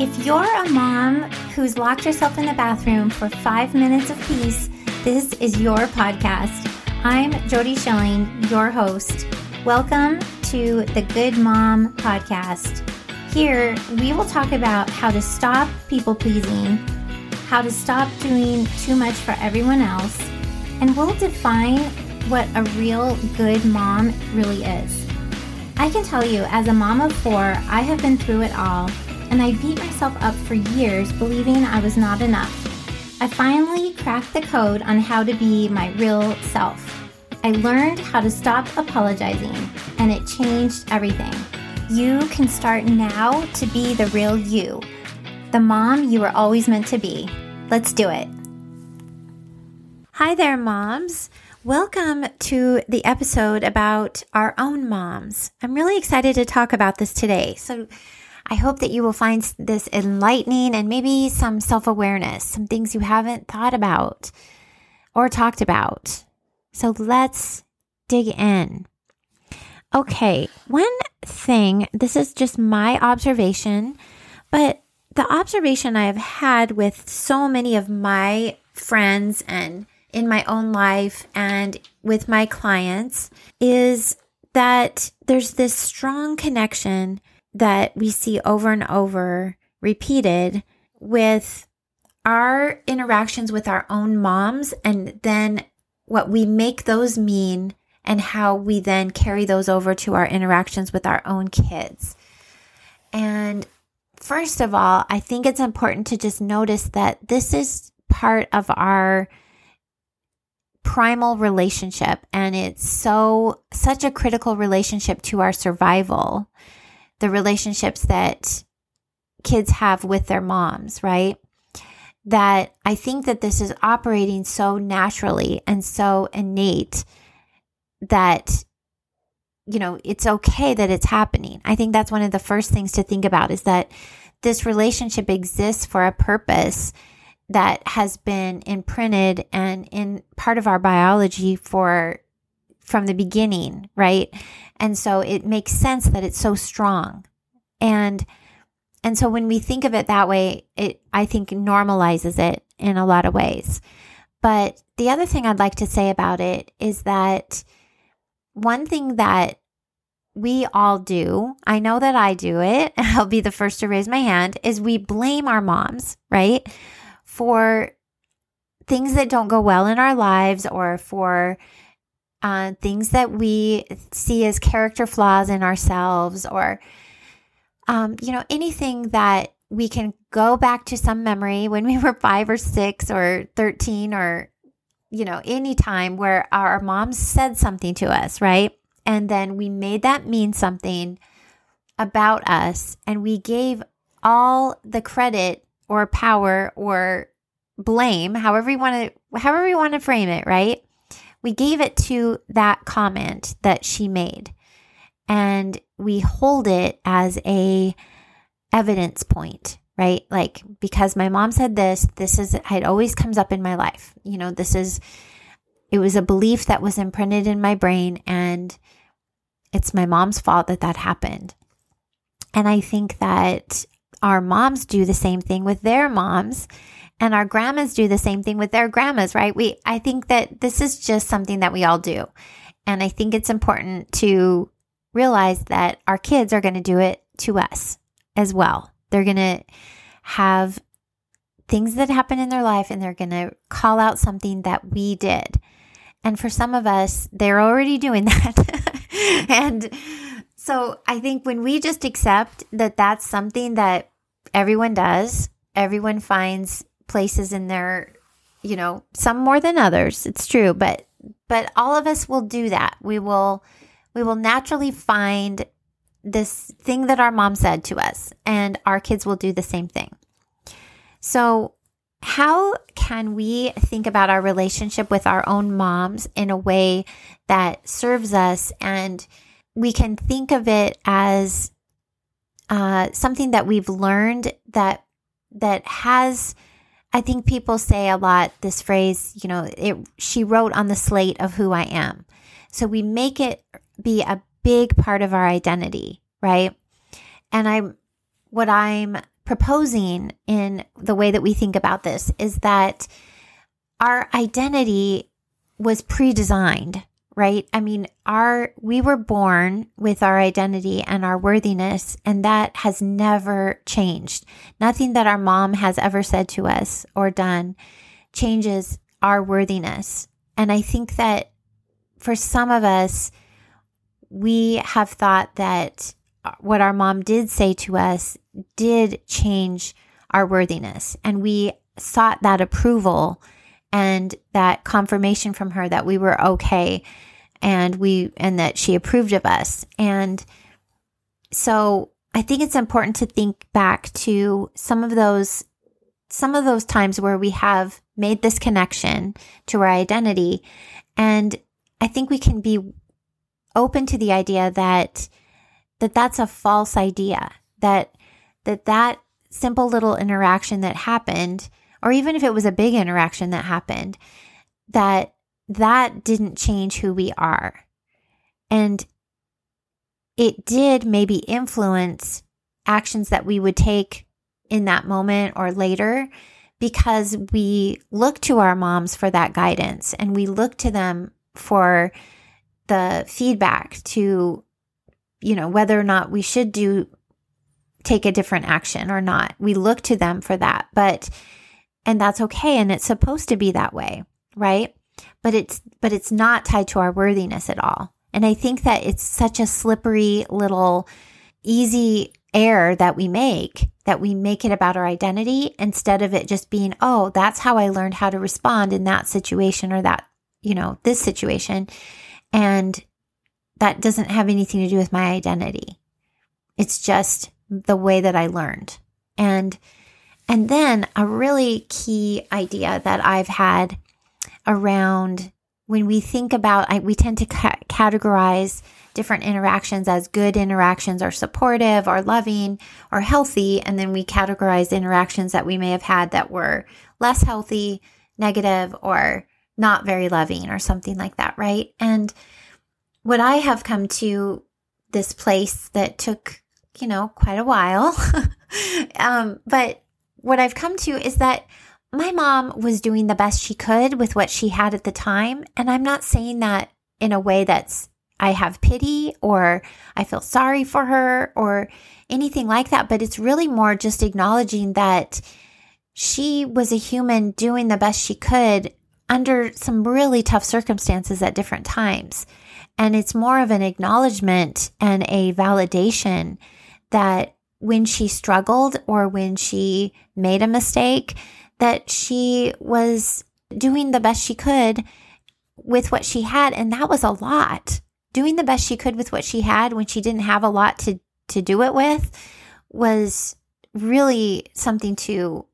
If you're a mom who's locked herself in the bathroom for five minutes of peace, this is your podcast. I'm Jody Schilling, your host. Welcome to the Good Mom Podcast. Here, we will talk about how to stop people pleasing, how to stop doing too much for everyone else, and we'll define what a real good mom really is. I can tell you, as a mom of four, I have been through it all and I beat myself up for years believing I was not enough. I finally cracked the code on how to be my real self. I learned how to stop apologizing, and it changed everything. You can start now to be the real you, the mom you were always meant to be. Let's do it. Hi there, moms. Welcome to the episode about our own moms. I'm really excited to talk about this today. So, I hope that you will find this enlightening and maybe some self awareness, some things you haven't thought about or talked about. So let's dig in. Okay, one thing, this is just my observation, but the observation I have had with so many of my friends and in my own life and with my clients is that there's this strong connection that we see over and over repeated with our interactions with our own moms and then what we make those mean and how we then carry those over to our interactions with our own kids. And first of all, I think it's important to just notice that this is part of our primal relationship and it's so such a critical relationship to our survival the relationships that kids have with their moms, right? That I think that this is operating so naturally and so innate that you know, it's okay that it's happening. I think that's one of the first things to think about is that this relationship exists for a purpose that has been imprinted and in part of our biology for from the beginning, right? And so it makes sense that it's so strong. And and so when we think of it that way, it I think normalizes it in a lot of ways. But the other thing I'd like to say about it is that one thing that we all do, I know that I do it, I'll be the first to raise my hand, is we blame our moms, right? For things that don't go well in our lives or for uh, things that we see as character flaws in ourselves or um, you know anything that we can go back to some memory when we were five or six or 13 or you know any time where our mom said something to us right? And then we made that mean something about us and we gave all the credit or power or blame however you want to however you want to frame it right we gave it to that comment that she made. And we hold it as a evidence point right? Like because my mom said this this is it always comes up in my life. You know this is it was a belief that was imprinted in my brain and it's my mom's fault that that happened. And i think that our moms do the same thing with their moms and our grandmas do the same thing with their grandmas, right? We I think that this is just something that we all do. And I think it's important to realize that our kids are going to do it to us as well. They're going to have things that happen in their life and they're going to call out something that we did. And for some of us, they're already doing that. and so I think when we just accept that that's something that everyone does, everyone finds places in there, you know, some more than others. It's true, but but all of us will do that. We will we will naturally find this thing that our mom said to us and our kids will do the same thing. So, how can we think about our relationship with our own moms in a way that serves us and we can think of it as uh, something that we've learned that that has I think people say a lot this phrase, you know, it, she wrote on the slate of who I am. So we make it be a big part of our identity, right? And I'm, what I'm proposing in the way that we think about this is that our identity was pre-designed right? I mean our we were born with our identity and our worthiness and that has never changed. Nothing that our mom has ever said to us or done changes our worthiness. And i think that for some of us we have thought that what our mom did say to us did change our worthiness. And we sought that approval and that confirmation from her that we were okay and we and that she approved of us. And so I think it's important to think back to some of those some of those times where we have made this connection to our identity and I think we can be open to the idea that that that's a false idea that that that simple little interaction that happened or even if it was a big interaction that happened that that didn't change who we are and it did maybe influence actions that we would take in that moment or later because we look to our moms for that guidance and we look to them for the feedback to you know, whether or not we should do take a different action or not. We look to them for that. But and that's okay and it's supposed to be that way, right? But it's but it's not tied to our worthiness at all. And I think that it's such a slippery little easy error that we make that we make it about our identity instead of it just being, oh, that's how I learned how to respond in that situation or that, you know, this situation. And that doesn't have anything to do with my identity. It's just the way that I learned. And and then a really key idea that I've had around when we think about I, we tend to ca- categorize different interactions as good interactions or supportive or loving or healthy and then we categorize interactions that we may have had that were less healthy, negative or not very loving or something like that, right? And what I have come to this place that took, you know, quite a while. um, but what I've come to is that my mom was doing the best she could with what she had at the time. And I'm not saying that in a way that's I have pity or I feel sorry for her or anything like that. But it's really more just acknowledging that she was a human doing the best she could under some really tough circumstances at different times. And it's more of an acknowledgement and a validation that when she struggled or when she made a mistake, that she was doing the best she could with what she had. And that was a lot. Doing the best she could with what she had when she didn't have a lot to, to do it with was really something to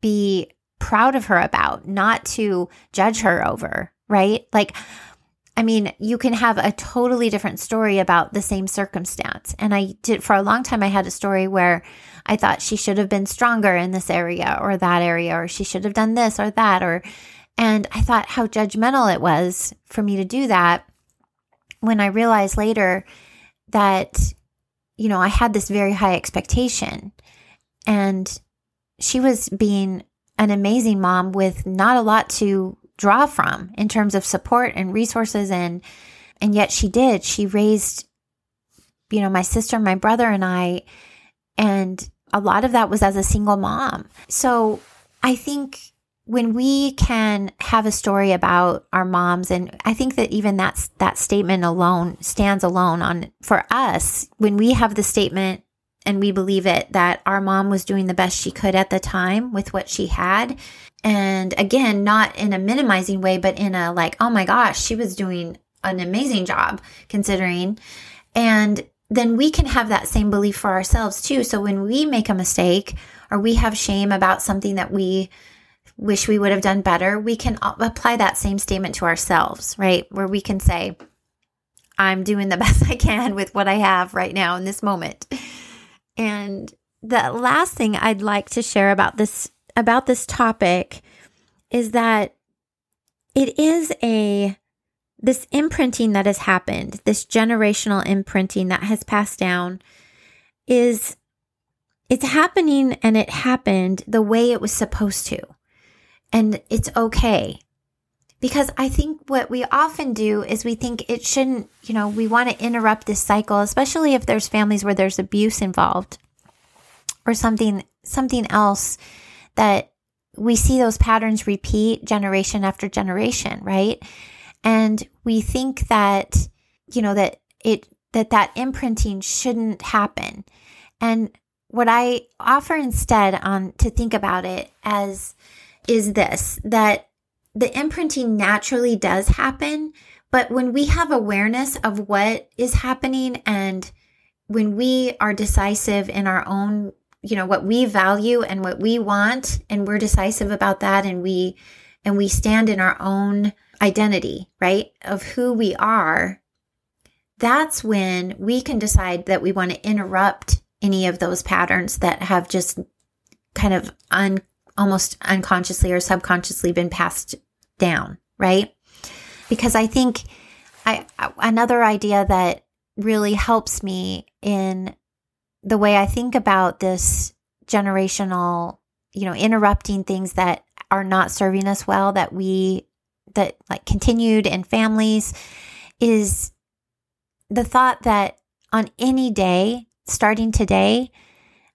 be proud of her about, not to judge her over, right? Like, I mean, you can have a totally different story about the same circumstance. And I did, for a long time, I had a story where I thought she should have been stronger in this area or that area, or she should have done this or that, or, and I thought how judgmental it was for me to do that when I realized later that, you know, I had this very high expectation and she was being an amazing mom with not a lot to draw from in terms of support and resources and and yet she did. She raised you know my sister my brother and I and a lot of that was as a single mom. So i think when we can have a story about our moms and i think that even that's that statement alone stands alone on for us when we have the statement and we believe it that our mom was doing the best she could at the time with what she had and again, not in a minimizing way, but in a like, oh my gosh, she was doing an amazing job considering. And then we can have that same belief for ourselves too. So when we make a mistake or we have shame about something that we wish we would have done better, we can apply that same statement to ourselves, right? Where we can say, I'm doing the best I can with what I have right now in this moment. And the last thing I'd like to share about this about this topic is that it is a this imprinting that has happened, this generational imprinting that has passed down is it's happening and it happened the way it was supposed to. And it's okay. Because I think what we often do is we think it shouldn't, you know, we want to interrupt this cycle, especially if there's families where there's abuse involved or something something else that we see those patterns repeat generation after generation, right? And we think that, you know, that it that that imprinting shouldn't happen. And what I offer instead on to think about it as is this that the imprinting naturally does happen, but when we have awareness of what is happening and when we are decisive in our own, you know, what we value and what we want and we're decisive about that and we and we stand in our own identity, right? Of who we are, that's when we can decide that we want to interrupt any of those patterns that have just kind of un, almost unconsciously or subconsciously been passed down, right? Because I think I another idea that really helps me in the way I think about this generational, you know, interrupting things that are not serving us well that we that like continued in families is the thought that on any day starting today,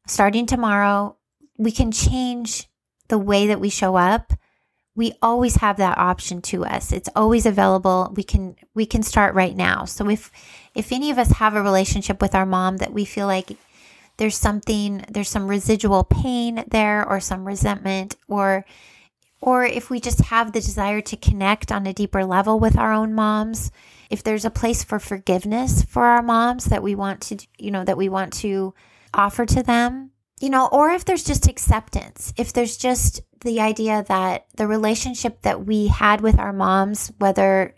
starting tomorrow, we can change the way that we show up. We always have that option to us. It's always available. We can we can start right now. So if if any of us have a relationship with our mom that we feel like there's something there's some residual pain there or some resentment or or if we just have the desire to connect on a deeper level with our own moms, if there's a place for forgiveness for our moms that we want to, you know, that we want to offer to them, you know, or if there's just acceptance, if there's just the idea that the relationship that we had with our moms, whether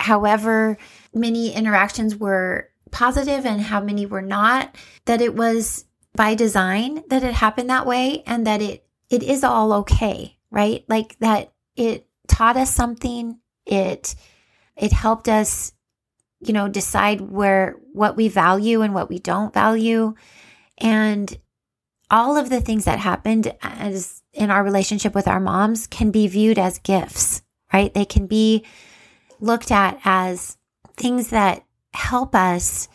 however many interactions were positive and how many were not, that it was by design that it happened that way and that it it is all okay, right? Like that it taught us something, it it helped us, you know, decide where what we value and what we don't value. And all of the things that happened as in our relationship with our moms can be viewed as gifts, right? They can be looked at as things that help us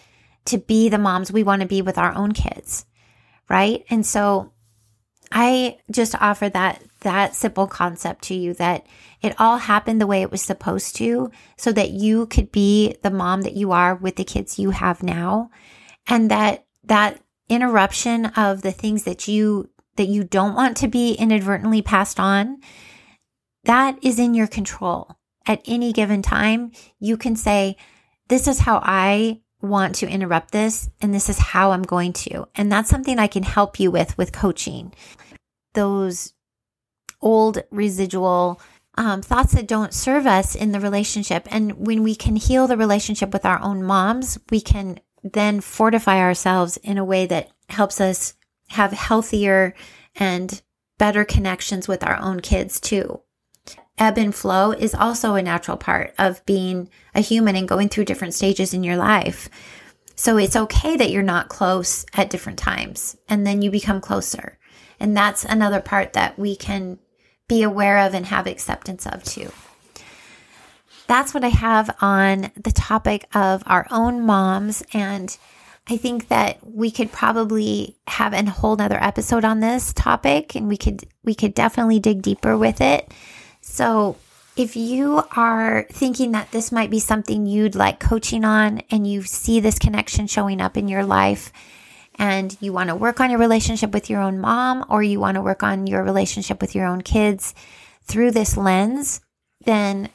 to be the moms we want to be with our own kids, right? And so I just offer that that simple concept to you that it all happened the way it was supposed to so that you could be the mom that you are with the kids you have now and that that interruption of the things that you that you don't want to be inadvertently passed on that is in your control. At any given time you can say this is how i want to interrupt this and this is how i'm going to. And that's something i can help you with with coaching. Those old residual um, thoughts that don't serve us in the relationship. And when we can heal the relationship with our own moms, we can then fortify ourselves in a way that helps us have healthier and better connections with our own kids too. Ebb and flow is also a natural part of being a human and going through different stages in your life. So it's okay that you're not close at different times and then you become closer. And that's another part that we can be aware of and have acceptance of too. That's what I have on the topic of our own moms. And I think that we could probably have a whole nother episode on this topic and we could we could definitely dig deeper with it. So if you are thinking that this might be something you'd like coaching on and you see this connection showing up in your life, and you want to work on your relationship with your own mom or you want to work on your relationship with your own kids through this lens, then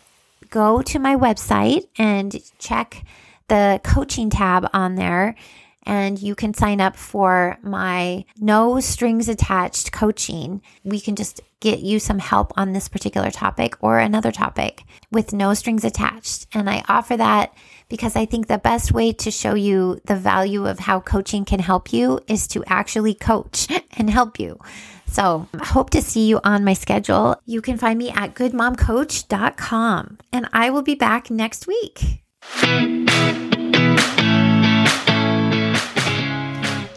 go to my website and check the coaching tab on there. And you can sign up for my no strings attached coaching. We can just get you some help on this particular topic or another topic with no strings attached. And I offer that because I think the best way to show you the value of how coaching can help you is to actually coach and help you. So I hope to see you on my schedule. You can find me at goodmomcoach.com and I will be back next week.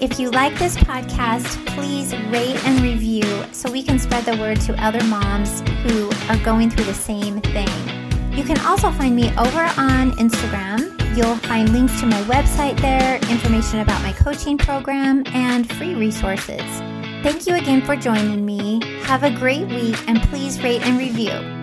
If you like this podcast, please rate and review so we can spread the word to other moms who are going through the same thing. You can also find me over on Instagram. You'll find links to my website there, information about my coaching program, and free resources. Thank you again for joining me. Have a great week and please rate and review.